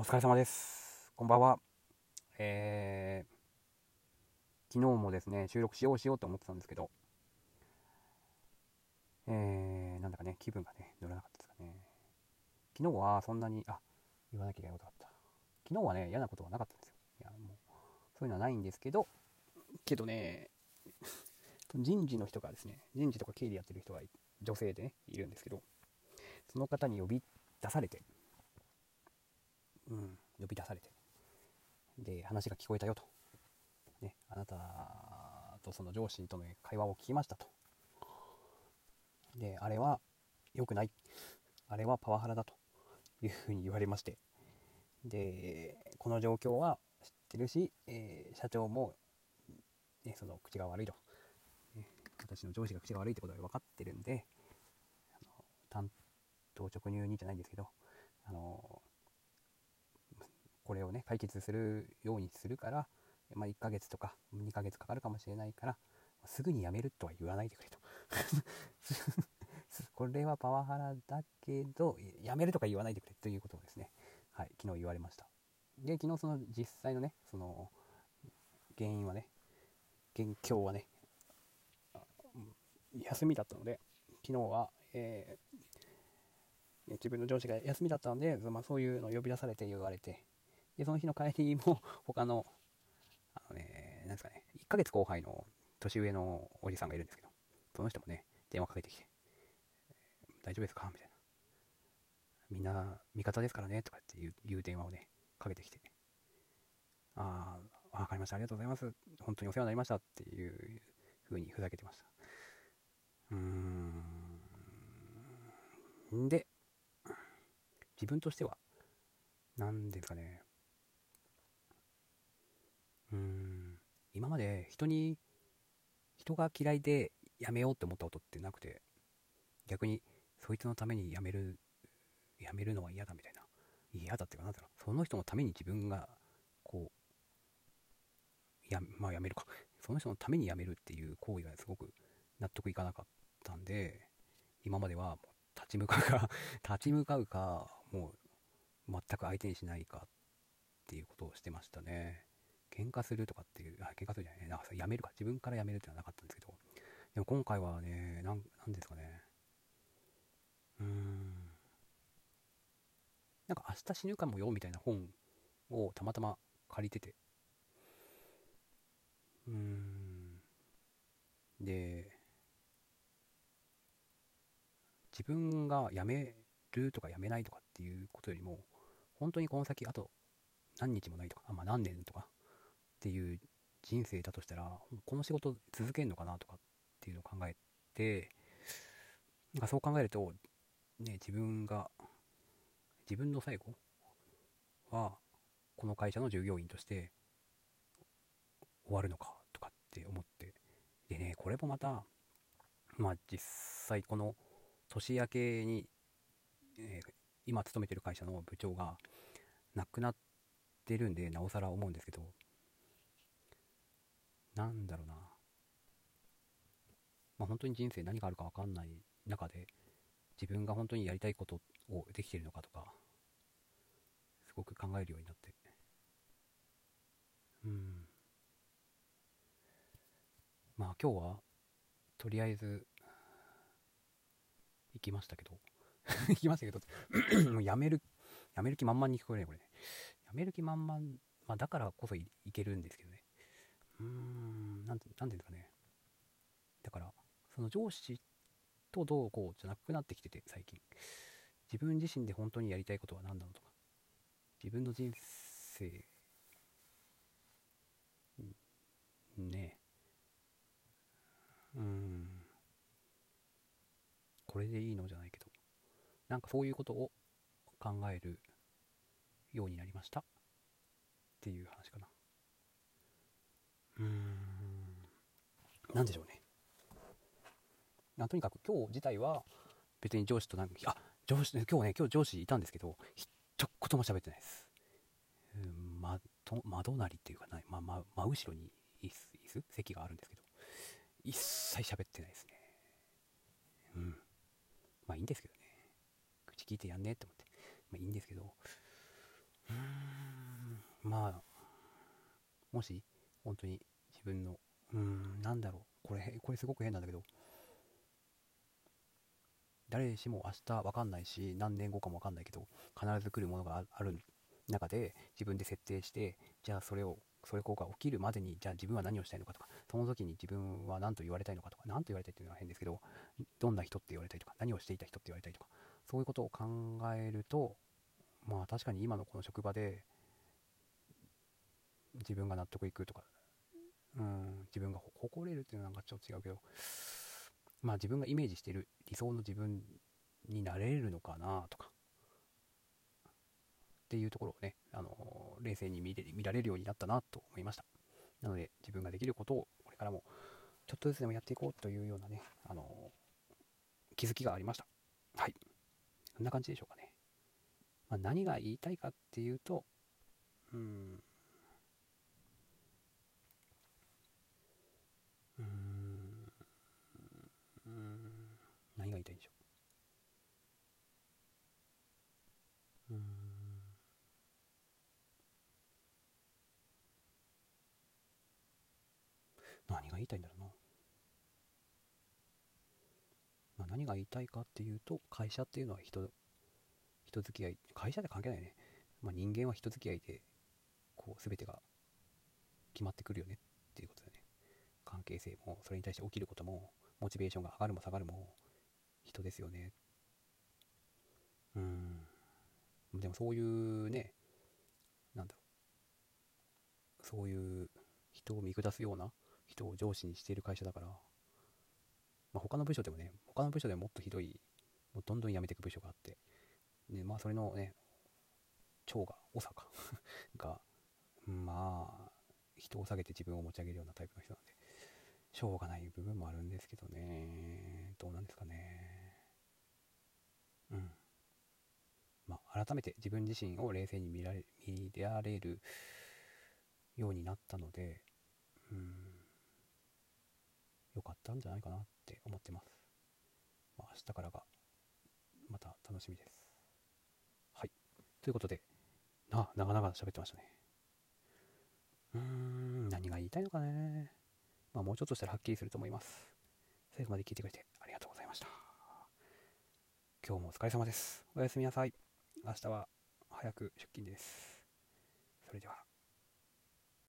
お疲れ様です。こんばんは。えー、昨日もですね、収録しようしようと思ってたんですけど、えー、なんだかね、気分がね、乗らなかったですかね。昨日はそんなに、あ、言わなきゃいけないことがあった。昨日はね、嫌なことがなかったんですよ。いや、もう、そういうのはないんですけど、けどね、人事の人がですね、人事とか経理やってる人が女性でね、いるんですけど、その方に呼び出されて、呼び出されて。で話が聞こえたよと、ね、あなたとその上司との会話を聞きましたと。であれは良くない。あれはパワハラだと。いうふうに言われまして。でこの状況は知ってるし、えー、社長も、ね、その口が悪いと、ね、私の上司が口が悪いってことが分かってるんであの担当直入にじゃないんですけどこれをね解決するようにするから、まあ、1ヶ月とか2ヶ月かかるかもしれないからすぐにやめるとは言わないでくれと。これはパワハラだけどやめるとか言わないでくれということをですね、はい、昨日言われました。で昨日その実際のねその原因はね現況はね休みだったので昨日は、えー、自分の上司が休みだったので、まあ、そういうのを呼び出されて言われてで、その日の帰りも、他の、あのね、なんですかね、1ヶ月後輩の年上のおじさんがいるんですけど、その人もね、電話かけてきて、大丈夫ですか？みたいな。みんな味方ですからね、とかっていう電話をね、かけてきて、ああ、わかりました、ありがとうございます。本当にお世話になりましたっていう風にふざけてました。うーん。で、自分としては、何ですかね、うん。今まで人に人が嫌いでやめようって思ったことってなくて逆にそいつのためにやめるやめるのは嫌だみたいな。嫌だっていうかなんだろう。その人のために自分がこうやまあやめるか。その人のためにやめるっていう行為がすごく納得いかなかったんで今までは立ち向かうか 立ち向かうかもう全く相手にしないかっていうことをしてましたね。喧嘩するとかっていう、あ、喧嘩するじゃない。なんかやめるか。自分からやめるっていうのはなかったんですけど。でも今回はね、なん、なんですかね。うーん。なんか明日死ぬかもよみたいな本をたまたま借りてて。うーん。で、自分が辞めるとか辞めないとかっていうことよりも、本当にこの先あと何日もないとか、あまあ、何年とかっていう人生だとしたらこの仕事続けるのかなとかっていうのを考えてなんかそう考えると、ね、自分が自分の最後はこの会社の従業員として終わるのかとかって思ってでねこれもまたまあ実際この年明けに、えー、今勤めてる会社の部長が亡くなってるんでなおさら思うんですけどなんだろうな。まあ、本当に人生何があるか分かんない中で、自分が本当にやりたいことをできているのかとか、すごく考えるようになって。うん。まあ今日は、とりあえず、行きましたけど、行きましたけど、もうやめる、やめる気満々に聞こえない、これね。やめる気満々、まあだからこそいけるんですけどね。うん、なんて、なんていうんですかね。だから、その上司とどうこうじゃなくなってきてて、最近。自分自身で本当にやりたいことは何なのとか、自分の人生、ねえうん、これでいいのじゃないけど、なんかそういうことを考えるようになりましたっていう話かな。うん、なんでしょうね。なとにかく今日自体は別に上司となんか、あ、上司、今日ね、今日上司いたんですけど、一言も喋ってないです。うん、ま、と窓なりっていうかない、ま、ま、真後ろに椅子、椅子？席があるんですけど、一切喋ってないですね。うん。まあいいんですけどね。口聞いてやんねって思って。まあいいんですけど、うーんまあもし本当に自分の。うーんなんだろう。これこれすごく変なんだけど。誰しも明日分かんないし何年後かも分かんないけど必ず来るものがある中で自分で設定してじゃあそれをそれこが起きるまでにじゃあ自分は何をしたいのかとかその時に自分は何と言われたいのかとか何と言われたいっていうのは変ですけどどんな人って言われたいとか何をしていた人って言われたいとかそういうことを考えるとまあ確かに今のこの職場で自分が納得いくとかうん自分が誇れるっていうのはなんかちょっと違うけどまあ自分がイメージしてる理想の自分になれるのかなとかっていうところをね、あの冷静に見れ見られるようになったなと思いました。なので自分ができることをこれからもちょっとずつでもやっていこうというようなね、あの気づきがありました。はい。こんな感じでしょうかね。まあ、何が言いたいかっていうと、うん、うーん、何が言いたいんでしょう。うん何が言いたいんだろうな。まあ、何が言いたいかっていうと、会社っていうのは人、人付き合い、会社で関係ないね。まあ、人間は人付き合いで、こう、全てが決まってくるよねっていうことだね。関係性も、それに対して起きることも、モチベーションが上がるも下がるも、人ですよね。うん。でもそういうね、なんだろう。そういう人を見下すような人を上司にしている会社だから、まあ、他の部署でもね、他の部署でもっとひどい、もうどんどん辞めていく部署があって、で、まあそれのね、長が、長か が、まあ、人を下げて自分を持ち上げるようなタイプの人なんで、しょうがない部分もあるんですけどね、どうなんですかね。うん。まあ、改めて自分自身を冷静に見られ見られるようになったので、うん、良かったんじゃないかなって思ってます。まあ、明日からがまた楽しみです。はい。ということで、な、長々喋ってましたね。うーん、何が言いたいのかね。まあ、もうちょっとしたらはっきりすると思います。最後まで聞いてくれてありがとうございました。今日もお疲れ様です。おやすみなさい。明日は早く出勤です。それでは。